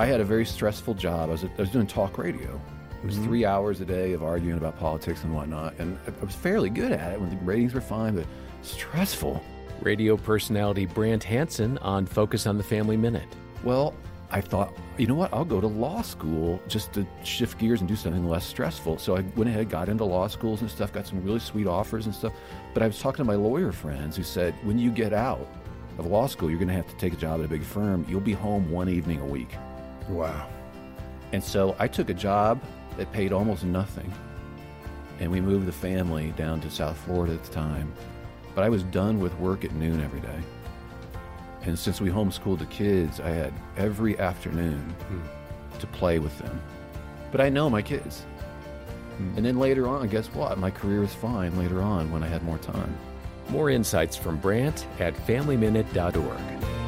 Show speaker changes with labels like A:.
A: I had a very stressful job. I was, I was doing talk radio. It was mm-hmm. three hours a day of arguing about politics and whatnot, and I was fairly good at it when the ratings were fine, but stressful.
B: Radio personality Brant Hansen on Focus on the Family Minute.
A: Well, I thought, you know what? I'll go to law school just to shift gears and do something less stressful. So I went ahead, got into law schools and stuff, got some really sweet offers and stuff. But I was talking to my lawyer friends who said, when you get out of law school, you're going to have to take a job at a big firm. You'll be home one evening a week.
C: Wow.
A: And so I took a job that paid almost nothing. And we moved the family down to South Florida at the time. But I was done with work at noon every day. And since we homeschooled the kids, I had every afternoon hmm. to play with them. But I know my kids. Hmm. And then later on, guess what? My career was fine later on when I had more time.
B: More insights from Brant at FamilyMinute.org.